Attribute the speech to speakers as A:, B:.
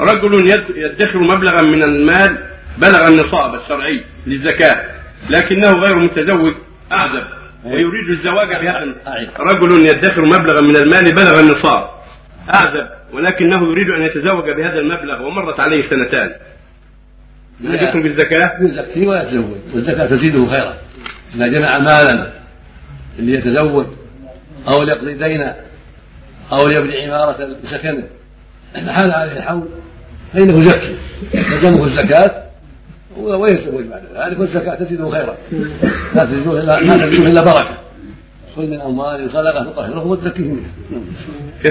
A: رجل يد- يدخر مبلغا من المال بلغ النصاب الشرعي للزكاة لكنه غير متزوج أعزب ويريد الزواج بهذا. رجل يدخر مبلغا من المال بلغ النصاب أعزب ولكنه يريد أن يتزوج بهذا المبلغ ومرت عليه سنتان. يدخل بالزكاة؟
B: يزكي ولا يتزوج والزكاة تزيده خيرا إذا جمع مالا ليتزوج أو ليقضي دينا أو ليبني عمارة لسكنه حال عليه الحول فإنه يزكي. يلزمه الزكاة ويتزوج بعد ذلك والزكاة تزيده خيرا. لا تزيده إلا لا تزيده إلا بركة. خذ من أموالهم صدقة تطهرهم وتزكيهم بها